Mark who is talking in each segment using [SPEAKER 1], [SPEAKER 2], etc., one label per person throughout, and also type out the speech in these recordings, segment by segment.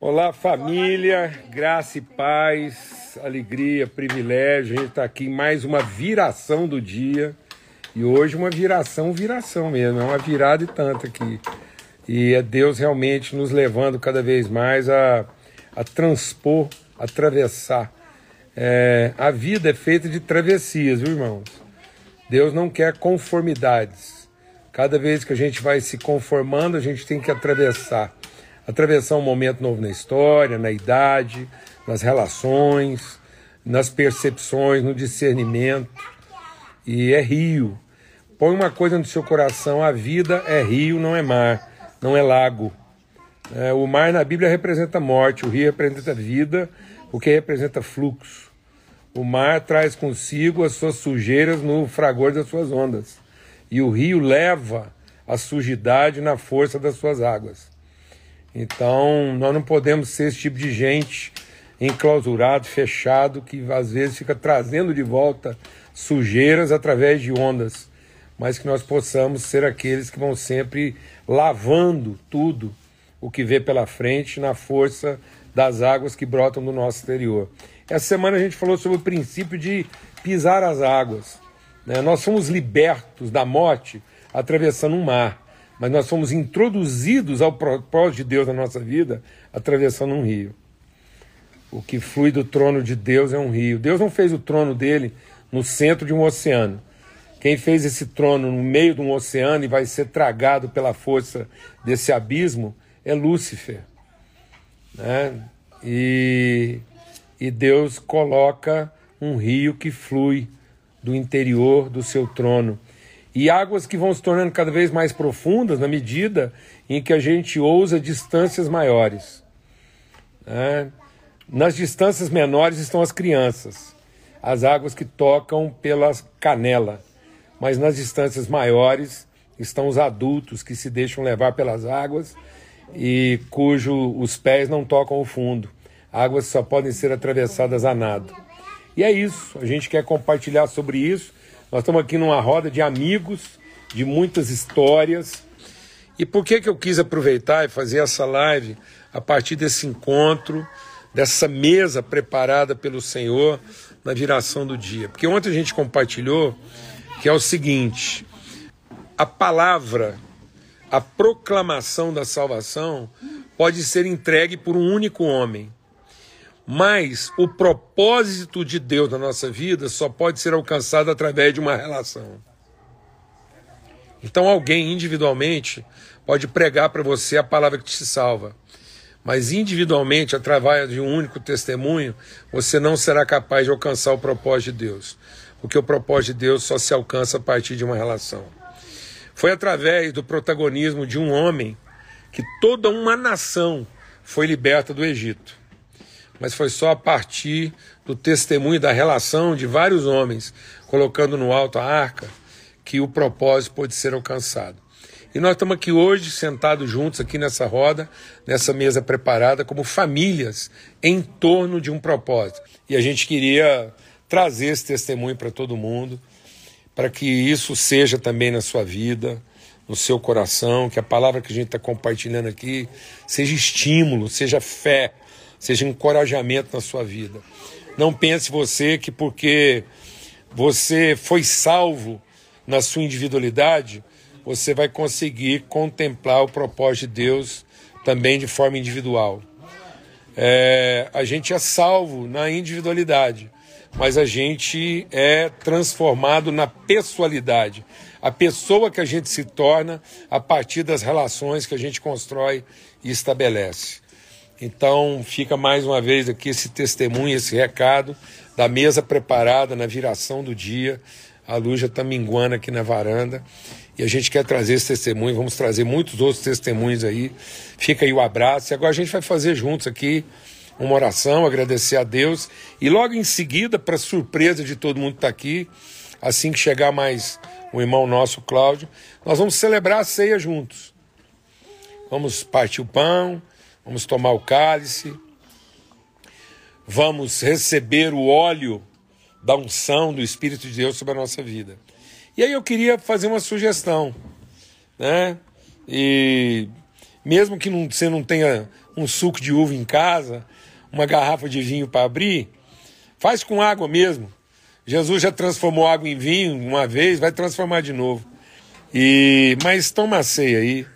[SPEAKER 1] Olá, família, graça e paz, alegria, privilégio. A gente está aqui em mais uma viração do dia. E hoje uma viração, viração mesmo, é uma virada e tanto aqui. E é Deus realmente nos levando cada vez mais a, a transpor, a atravessar. É, a vida é feita de travessias, viu, irmãos? Deus não quer conformidades. Cada vez que a gente vai se conformando, a gente tem que atravessar atravessar um momento novo na história, na idade, nas relações, nas percepções, no discernimento. E é rio. Põe uma coisa no seu coração: a vida é rio, não é mar, não é lago. É, o mar na Bíblia representa morte, o rio representa vida, porque representa fluxo. O mar traz consigo as suas sujeiras no fragor das suas ondas. E o rio leva a sujidade na força das suas águas. Então, nós não podemos ser esse tipo de gente enclausurado, fechado, que às vezes fica trazendo de volta sujeiras através de ondas, mas que nós possamos ser aqueles que vão sempre lavando tudo o que vê pela frente na força das águas que brotam do nosso exterior. Essa semana a gente falou sobre o princípio de pisar as águas. Né? Nós somos libertos da morte atravessando um mar mas nós fomos introduzidos ao propósito de Deus na nossa vida atravessando um rio. O que flui do trono de Deus é um rio. Deus não fez o trono dele no centro de um oceano. Quem fez esse trono no meio de um oceano e vai ser tragado pela força desse abismo é Lúcifer. Né? E, e Deus coloca um rio que flui do interior do seu trono e águas que vão se tornando cada vez mais profundas na medida em que a gente ousa distâncias maiores. Né? Nas distâncias menores estão as crianças, as águas que tocam pela canela, mas nas distâncias maiores estão os adultos que se deixam levar pelas águas e cujo os pés não tocam o fundo. Águas só podem ser atravessadas a nado. E é isso, a gente quer compartilhar sobre isso nós estamos aqui numa roda de amigos, de muitas histórias. E por que, que eu quis aproveitar e fazer essa live a partir desse encontro, dessa mesa preparada pelo Senhor na viração do dia? Porque ontem a gente compartilhou que é o seguinte: a palavra, a proclamação da salvação pode ser entregue por um único homem. Mas o propósito de Deus na nossa vida só pode ser alcançado através de uma relação. Então alguém individualmente pode pregar para você a palavra que te salva, mas individualmente, através de um único testemunho, você não será capaz de alcançar o propósito de Deus, porque o propósito de Deus só se alcança a partir de uma relação. Foi através do protagonismo de um homem que toda uma nação foi liberta do Egito mas foi só a partir do testemunho da relação de vários homens colocando no alto a arca que o propósito pôde ser alcançado. E nós estamos aqui hoje sentados juntos aqui nessa roda, nessa mesa preparada como famílias em torno de um propósito. E a gente queria trazer esse testemunho para todo mundo, para que isso seja também na sua vida, no seu coração, que a palavra que a gente está compartilhando aqui seja estímulo, seja fé, seja encorajamento na sua vida. Não pense você que porque você foi salvo na sua individualidade, você vai conseguir contemplar o propósito de Deus também de forma individual. É, a gente é salvo na individualidade, mas a gente é transformado na pessoalidade. A pessoa que a gente se torna a partir das relações que a gente constrói e estabelece. Então fica mais uma vez aqui esse testemunho, esse recado da mesa preparada na viração do dia. A luz já está minguando aqui na varanda e a gente quer trazer esse testemunho. Vamos trazer muitos outros testemunhos aí. Fica aí o abraço. E agora a gente vai fazer juntos aqui uma oração, agradecer a Deus e logo em seguida, para surpresa de todo mundo que está aqui, assim que chegar mais o irmão nosso Cláudio, nós vamos celebrar a ceia juntos. Vamos partir o pão vamos tomar o cálice, vamos receber o óleo da unção do Espírito de Deus sobre a nossa vida. E aí eu queria fazer uma sugestão, né? E mesmo que não, você não tenha um suco de uva em casa, uma garrafa de vinho para abrir, faz com água mesmo. Jesus já transformou água em vinho uma vez, vai transformar de novo. E mas toma a ceia aí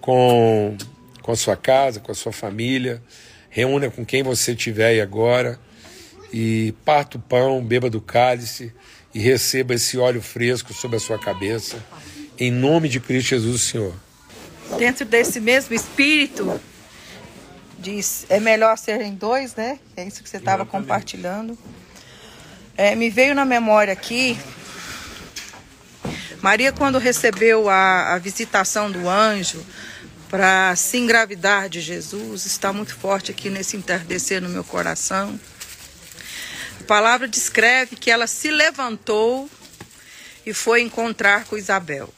[SPEAKER 1] com com a sua casa, com a sua família, reúna com quem você tiver aí agora e parta o pão, beba do cálice e receba esse óleo fresco sobre a sua cabeça, em nome de Cristo Jesus, Senhor.
[SPEAKER 2] Dentro desse mesmo espírito, diz, é melhor serem dois, né? É isso que você estava compartilhando. É, me veio na memória aqui, Maria, quando recebeu a, a visitação do anjo para se engravidar de Jesus, está muito forte aqui nesse entardecer no meu coração. A palavra descreve que ela se levantou e foi encontrar com Isabel.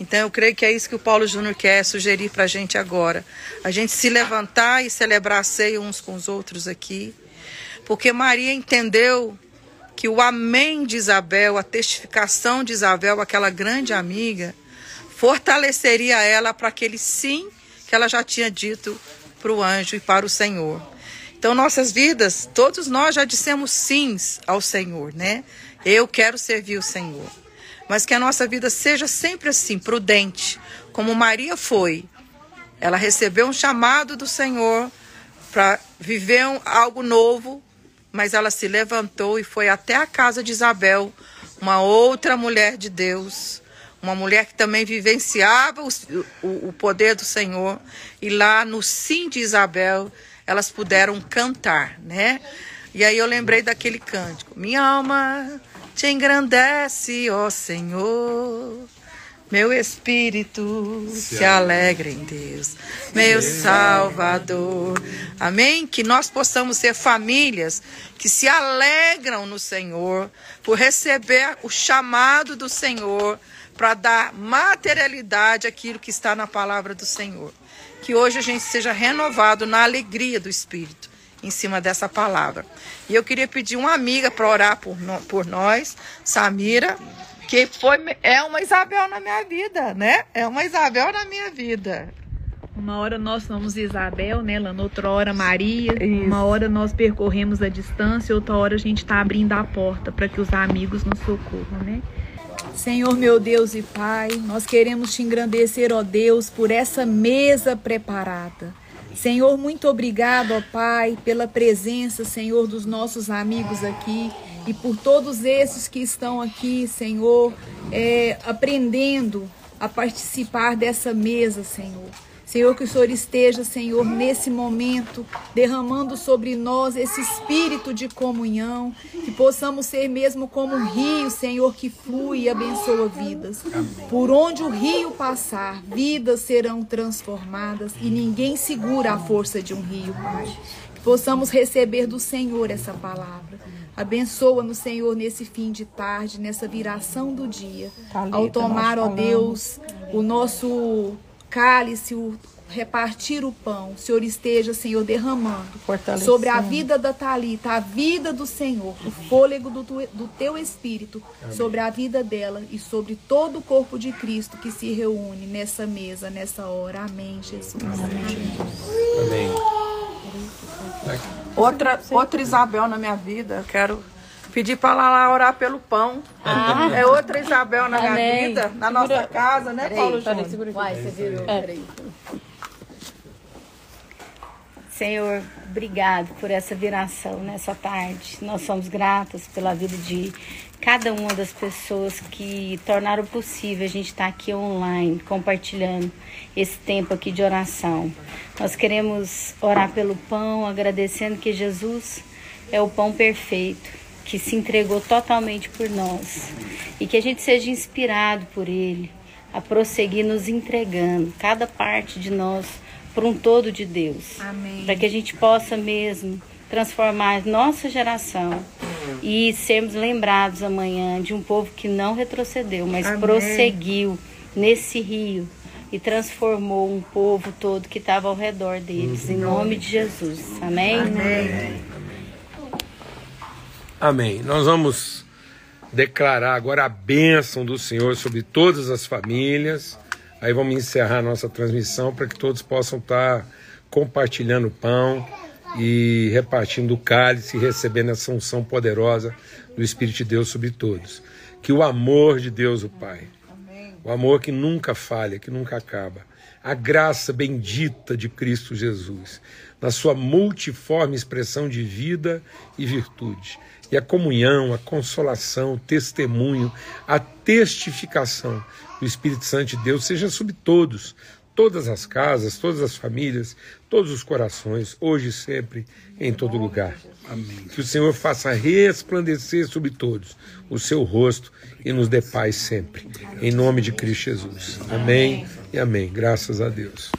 [SPEAKER 2] Então eu creio que é isso que o Paulo Júnior quer sugerir para a gente agora. A gente se levantar e celebrar a ceia uns com os outros aqui. Porque Maria entendeu que o amém de Isabel, a testificação de Isabel, aquela grande amiga, fortaleceria ela para aquele sim que ela já tinha dito para o anjo e para o Senhor. Então, nossas vidas, todos nós já dissemos sims ao Senhor, né? Eu quero servir o Senhor mas que a nossa vida seja sempre assim, prudente, como Maria foi. Ela recebeu um chamado do Senhor para viver um, algo novo, mas ela se levantou e foi até a casa de Isabel, uma outra mulher de Deus, uma mulher que também vivenciava o, o, o poder do Senhor, e lá no sim de Isabel, elas puderam cantar, né? E aí eu lembrei daquele cântico: Minha alma te engrandece, ó Senhor. Meu espírito se, se alegra em Deus, meu Salvador. Amém? Que nós possamos ser famílias que se alegram no Senhor por receber o chamado do Senhor para dar materialidade àquilo que está na palavra do Senhor. Que hoje a gente seja renovado na alegria do Espírito em cima dessa palavra. E eu queria pedir uma amiga para orar por, no, por nós, Samira, que foi é uma Isabel na minha vida, né? É uma Isabel na minha vida.
[SPEAKER 3] Uma hora nós somos Isabel, né, Lana? Outra hora Maria. Isso. Uma hora nós percorremos a distância, outra hora a gente está abrindo a porta para que os amigos nos socorram, né? Senhor meu Deus e Pai, nós queremos te engrandecer, ó Deus, por essa mesa preparada. Senhor, muito obrigado, ó Pai, pela presença, Senhor, dos nossos amigos aqui e por todos esses que estão aqui, Senhor, é, aprendendo a participar dessa mesa, Senhor. Senhor, que o Senhor esteja, Senhor, nesse momento, derramando sobre nós esse espírito de comunhão, que possamos ser mesmo como um rio, Senhor, que flui e abençoa vidas. Amém. Por onde o rio passar, vidas serão transformadas e ninguém segura a força de um rio, Pai. Que possamos receber do Senhor essa palavra. Abençoa-nos, Senhor, nesse fim de tarde, nessa viração do dia, ao tomar, ó Deus, o nosso cálice, o repartir o pão, o Senhor esteja, Senhor, derramando sobre a vida da Talita, a vida do Senhor, o fôlego do, tu, do teu espírito, Amém. sobre a vida dela e sobre todo o corpo de Cristo que se reúne nessa mesa, nessa hora. Amém, Jesus. Amém.
[SPEAKER 2] Amém. Outra, outra Isabel na minha vida, quero Pedir para lá orar pelo pão. Ah. É outra Isabel na Amém. minha vida, na nossa casa, né, Paulo Júnior? Vai, você virou. É.
[SPEAKER 4] Senhor, obrigado por essa viração nessa tarde. Nós somos gratos pela vida de cada uma das pessoas que tornaram possível a gente estar aqui online, compartilhando esse tempo aqui de oração. Nós queremos orar pelo pão, agradecendo que Jesus é o pão perfeito que se entregou totalmente por nós e que a gente seja inspirado por Ele a prosseguir nos entregando cada parte de nós para um todo de Deus, para que a gente possa mesmo transformar nossa geração e sermos lembrados amanhã de um povo que não retrocedeu, mas Amém. prosseguiu nesse rio e transformou um povo todo que estava ao redor deles. Em nome de Jesus. Amém. Amém.
[SPEAKER 1] Amém. Nós vamos declarar agora a bênção do Senhor sobre todas as famílias. Aí vamos encerrar a nossa transmissão para que todos possam estar compartilhando o pão e repartindo o cálice e recebendo essa unção poderosa do Espírito de Deus sobre todos. Que o amor de Deus, o Pai, o amor que nunca falha, que nunca acaba, a graça bendita de Cristo Jesus, na sua multiforme expressão de vida e virtude, e a comunhão, a consolação, o testemunho, a testificação do Espírito Santo de Deus seja sobre todos, todas as casas, todas as famílias, todos os corações, hoje e sempre, em todo lugar. Amém. Que o Senhor faça resplandecer sobre todos o seu rosto e nos dê paz sempre. Em nome de Cristo Jesus. Amém e amém. Graças a Deus.